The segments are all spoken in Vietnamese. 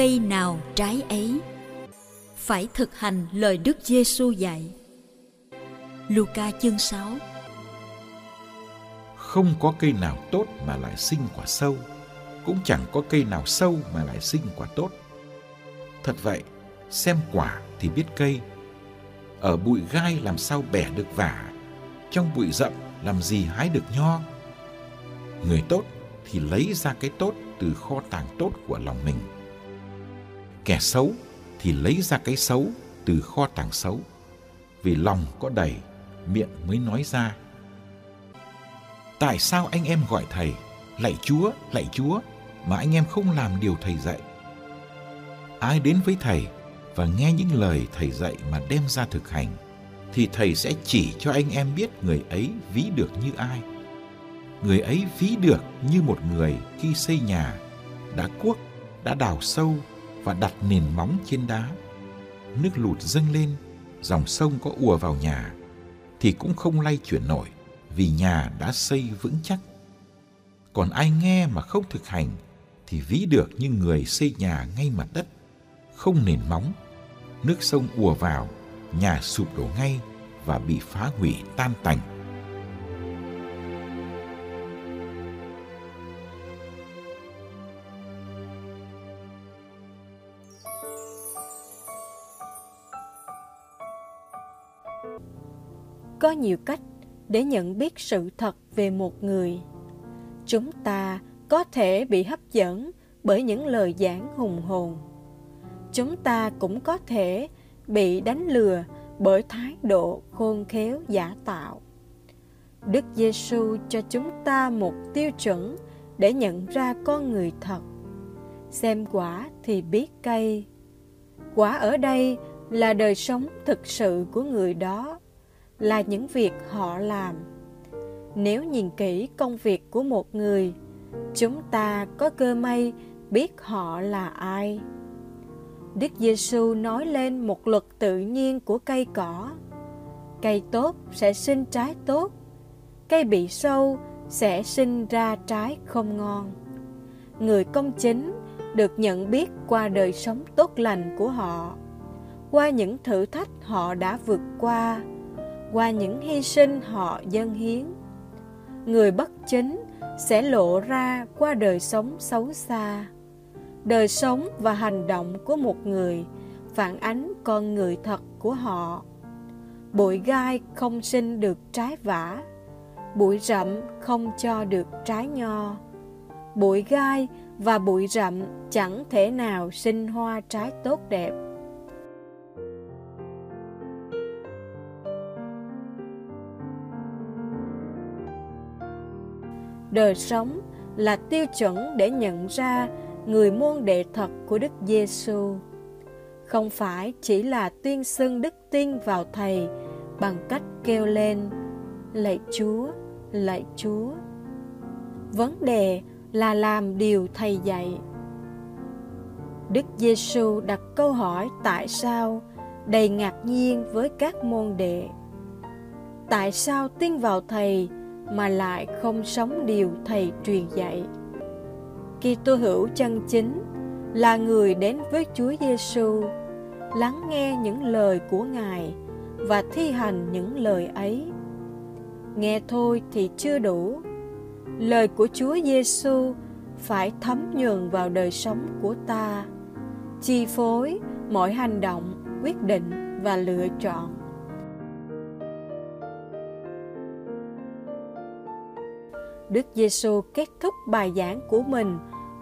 Cây nào trái ấy phải thực hành lời Đức Giêsu dạy. Luca chương 6 Không có cây nào tốt mà lại sinh quả sâu, cũng chẳng có cây nào sâu mà lại sinh quả tốt. Thật vậy, xem quả thì biết cây. Ở bụi gai làm sao bẻ được vả, trong bụi rậm làm gì hái được nho. Người tốt thì lấy ra cái tốt từ kho tàng tốt của lòng mình kẻ xấu thì lấy ra cái xấu từ kho tàng xấu, vì lòng có đầy, miệng mới nói ra. Tại sao anh em gọi thầy, lạy chúa lạy chúa, mà anh em không làm điều thầy dạy? Ai đến với thầy và nghe những lời thầy dạy mà đem ra thực hành, thì thầy sẽ chỉ cho anh em biết người ấy ví được như ai. Người ấy ví được như một người khi xây nhà, đã cuốc, đã đào sâu và đặt nền móng trên đá. Nước lụt dâng lên, dòng sông có ùa vào nhà, thì cũng không lay chuyển nổi vì nhà đã xây vững chắc. Còn ai nghe mà không thực hành thì ví được như người xây nhà ngay mặt đất, không nền móng. Nước sông ùa vào, nhà sụp đổ ngay và bị phá hủy tan tành. Có nhiều cách để nhận biết sự thật về một người. Chúng ta có thể bị hấp dẫn bởi những lời giảng hùng hồn. Chúng ta cũng có thể bị đánh lừa bởi thái độ khôn khéo giả tạo. Đức giêsu cho chúng ta một tiêu chuẩn để nhận ra con người thật. Xem quả thì biết cây. Quả ở đây là đời sống thực sự của người đó là những việc họ làm. Nếu nhìn kỹ công việc của một người, chúng ta có cơ may biết họ là ai. Đức giêsu nói lên một luật tự nhiên của cây cỏ. Cây tốt sẽ sinh trái tốt, cây bị sâu sẽ sinh ra trái không ngon. Người công chính được nhận biết qua đời sống tốt lành của họ, qua những thử thách họ đã vượt qua qua những hy sinh họ dâng hiến. Người bất chính sẽ lộ ra qua đời sống xấu xa. Đời sống và hành động của một người phản ánh con người thật của họ. Bụi gai không sinh được trái vả, bụi rậm không cho được trái nho. Bụi gai và bụi rậm chẳng thể nào sinh hoa trái tốt đẹp. Đời sống là tiêu chuẩn để nhận ra người môn đệ thật của Đức Giêsu. Không phải chỉ là tuyên xưng đức tin vào Thầy bằng cách kêu lên lạy Chúa, lạy Chúa. Vấn đề là làm điều Thầy dạy. Đức Giêsu đặt câu hỏi tại sao đầy ngạc nhiên với các môn đệ. Tại sao tin vào Thầy mà lại không sống điều thầy truyền dạy. Kitô hữu chân chính là người đến với Chúa Giêsu, lắng nghe những lời của Ngài và thi hành những lời ấy. Nghe thôi thì chưa đủ. Lời của Chúa Giêsu phải thấm nhuần vào đời sống của ta. chi phối mọi hành động quyết định và lựa chọn Đức Giêsu kết thúc bài giảng của mình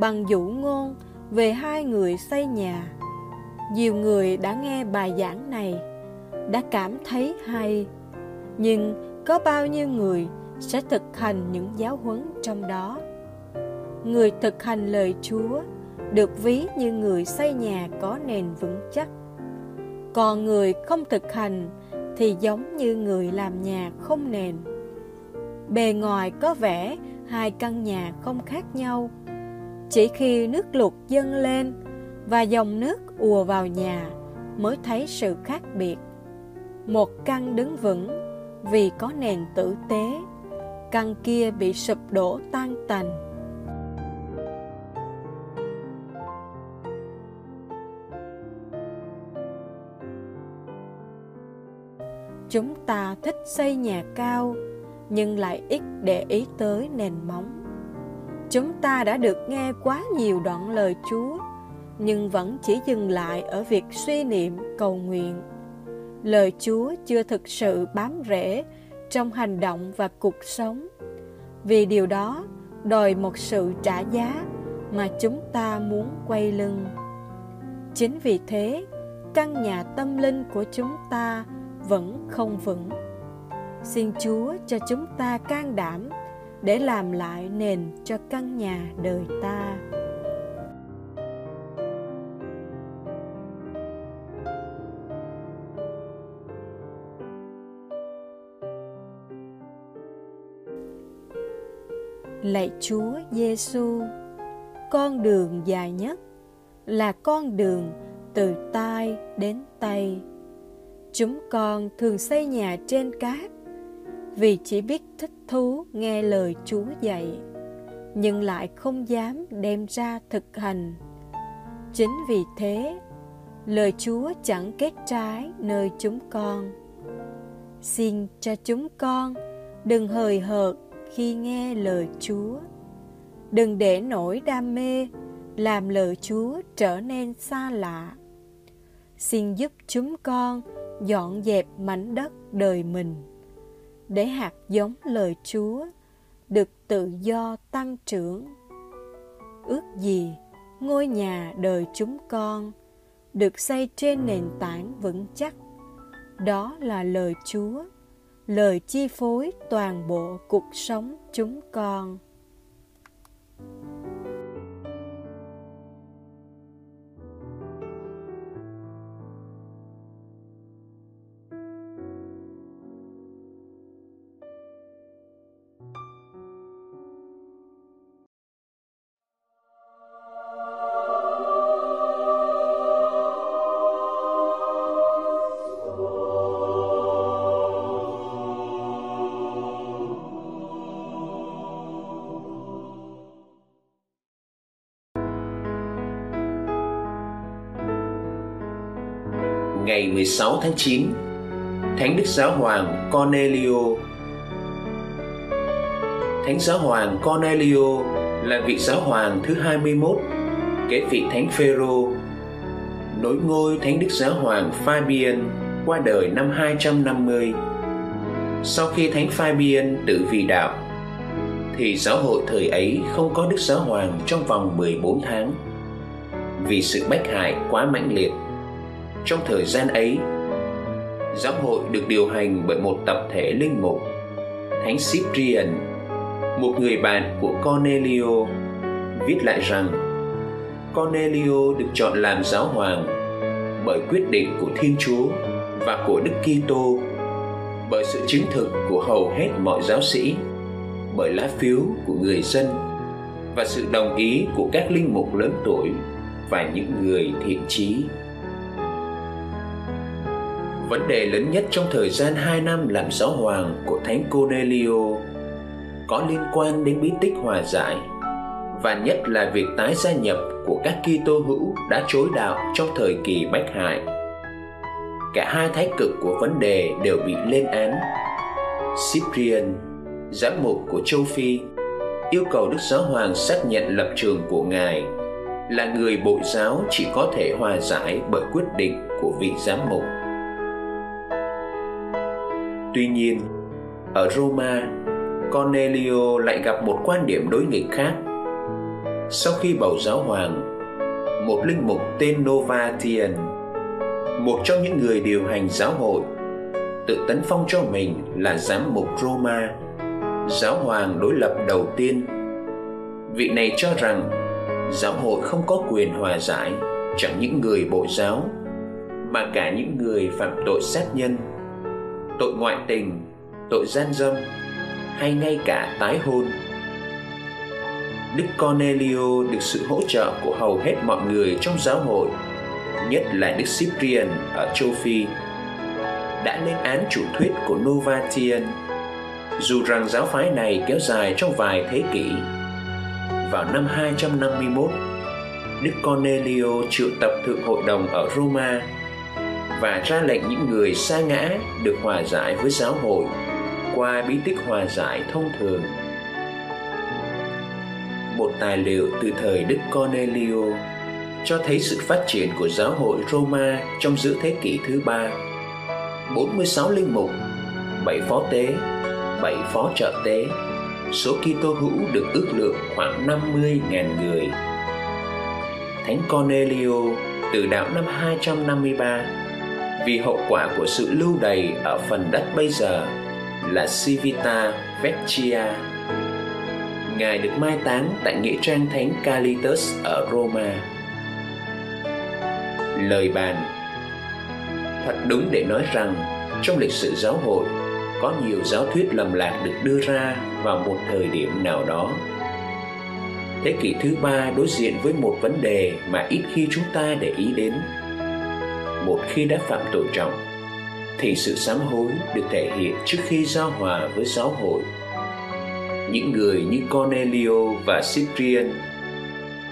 bằng dụ ngôn về hai người xây nhà. Nhiều người đã nghe bài giảng này, đã cảm thấy hay, nhưng có bao nhiêu người sẽ thực hành những giáo huấn trong đó? Người thực hành lời Chúa được ví như người xây nhà có nền vững chắc. Còn người không thực hành thì giống như người làm nhà không nền. Bề ngoài có vẻ hai căn nhà không khác nhau. Chỉ khi nước lụt dâng lên và dòng nước ùa vào nhà mới thấy sự khác biệt. Một căn đứng vững vì có nền tử tế, căn kia bị sụp đổ tan tành. Chúng ta thích xây nhà cao nhưng lại ít để ý tới nền móng. Chúng ta đã được nghe quá nhiều đoạn lời Chúa, nhưng vẫn chỉ dừng lại ở việc suy niệm cầu nguyện. Lời Chúa chưa thực sự bám rễ trong hành động và cuộc sống. Vì điều đó đòi một sự trả giá mà chúng ta muốn quay lưng. Chính vì thế, căn nhà tâm linh của chúng ta vẫn không vững xin chúa cho chúng ta can đảm để làm lại nền cho căn nhà đời ta. Lạy chúa giêsu con đường dài nhất là con đường từ tai đến tay. Chúng con thường xây nhà trên cát vì chỉ biết thích thú nghe lời Chúa dạy, nhưng lại không dám đem ra thực hành. Chính vì thế, lời Chúa chẳng kết trái nơi chúng con. Xin cho chúng con đừng hời hợt khi nghe lời Chúa. Đừng để nỗi đam mê làm lời Chúa trở nên xa lạ. Xin giúp chúng con dọn dẹp mảnh đất đời mình để hạt giống lời Chúa được tự do tăng trưởng. Ước gì ngôi nhà đời chúng con được xây trên nền tảng vững chắc. Đó là lời Chúa, lời chi phối toàn bộ cuộc sống chúng con. Ngày 16 tháng 9, Thánh Đức Giáo Hoàng Cornelio Thánh Giáo Hoàng Cornelio là vị giáo hoàng thứ 21 kế vị Thánh Phêrô nối ngôi Thánh Đức Giáo Hoàng Fabian qua đời năm 250. Sau khi Thánh Fabian tự vì đạo, thì giáo hội thời ấy không có Đức Giáo Hoàng trong vòng 14 tháng vì sự bách hại quá mãnh liệt trong thời gian ấy, giáo hội được điều hành bởi một tập thể linh mục, Thánh Cyprian, một người bạn của Cornelio, viết lại rằng Cornelio được chọn làm giáo hoàng bởi quyết định của Thiên Chúa và của Đức Kitô, bởi sự chứng thực của hầu hết mọi giáo sĩ, bởi lá phiếu của người dân và sự đồng ý của các linh mục lớn tuổi và những người thiện trí. Vấn đề lớn nhất trong thời gian 2 năm làm giáo hoàng của Thánh Cornelio có liên quan đến bí tích hòa giải và nhất là việc tái gia nhập của các Kitô hữu đã chối đạo trong thời kỳ bách hại. Cả hai thái cực của vấn đề đều bị lên án. Cyprian, giám mục của châu Phi, yêu cầu Đức Giáo Hoàng xác nhận lập trường của Ngài là người bội giáo chỉ có thể hòa giải bởi quyết định của vị giám mục. Tuy nhiên, ở Roma, Cornelio lại gặp một quan điểm đối nghịch khác. Sau khi bầu giáo hoàng, một linh mục tên Novatian, một trong những người điều hành giáo hội, tự tấn phong cho mình là giám mục Roma, giáo hoàng đối lập đầu tiên. Vị này cho rằng giáo hội không có quyền hòa giải chẳng những người bộ giáo mà cả những người phạm tội sát nhân tội ngoại tình tội gian dâm hay ngay cả tái hôn. Đức Cornelio được sự hỗ trợ của hầu hết mọi người trong giáo hội, nhất là Đức Cyprian ở châu Phi, đã lên án chủ thuyết của Novatian, dù rằng giáo phái này kéo dài trong vài thế kỷ. Vào năm 251, Đức Cornelio triệu tập thượng hội đồng ở Roma và ra lệnh những người xa ngã được hòa giải với giáo hội qua bí tích hòa giải thông thường. Một tài liệu từ thời Đức Cornelio cho thấy sự phát triển của giáo hội Roma trong giữa thế kỷ thứ ba. 46 linh mục, 7 phó tế, 7 phó trợ tế, số Kitô hữu được ước lượng khoảng 50.000 người. Thánh Cornelio từ đạo năm 253 vì hậu quả của sự lưu đày ở phần đất bây giờ là Civita Vecchia. Ngài được mai táng tại nghĩa trang thánh Calitus ở Roma. Lời bàn Thật đúng để nói rằng, trong lịch sử giáo hội, có nhiều giáo thuyết lầm lạc được đưa ra vào một thời điểm nào đó thế kỷ thứ ba đối diện với một vấn đề mà ít khi chúng ta để ý đến một khi đã phạm tội trọng, thì sự sám hối được thể hiện trước khi giao hòa với giáo hội. Những người như Cornelio và Cyprian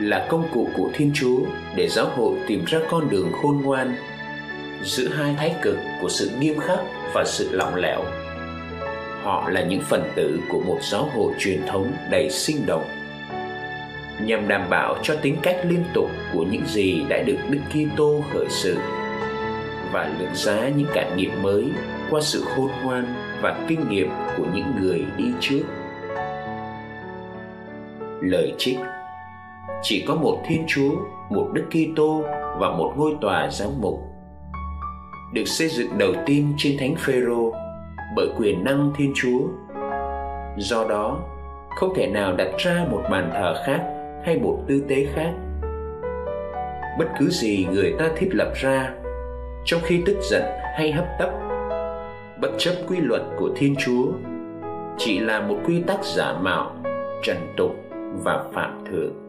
là công cụ của Thiên Chúa để giáo hội tìm ra con đường khôn ngoan giữa hai thái cực của sự nghiêm khắc và sự lỏng lẻo. Họ là những phần tử của một giáo hội truyền thống đầy sinh động, nhằm đảm bảo cho tính cách liên tục của những gì đã được Đức Kitô khởi sự và lượng giá những cảm nghiệm mới qua sự khôn ngoan và kinh nghiệm của những người đi trước. Lời trích Chỉ có một Thiên Chúa, một Đức Kitô và một ngôi tòa giám mục được xây dựng đầu tiên trên Thánh Phêrô bởi quyền năng Thiên Chúa. Do đó, không thể nào đặt ra một bàn thờ khác hay một tư tế khác. Bất cứ gì người ta thiết lập ra trong khi tức giận hay hấp tấp, bất chấp quy luật của Thiên Chúa, chỉ là một quy tắc giả mạo, trần tục và phạm thượng.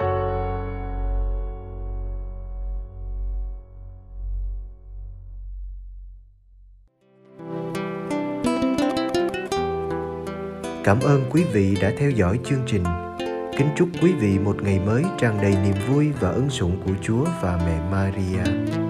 Cảm ơn quý vị đã theo dõi chương trình. Kính chúc quý vị một ngày mới tràn đầy niềm vui và ân sủng của Chúa và mẹ Maria.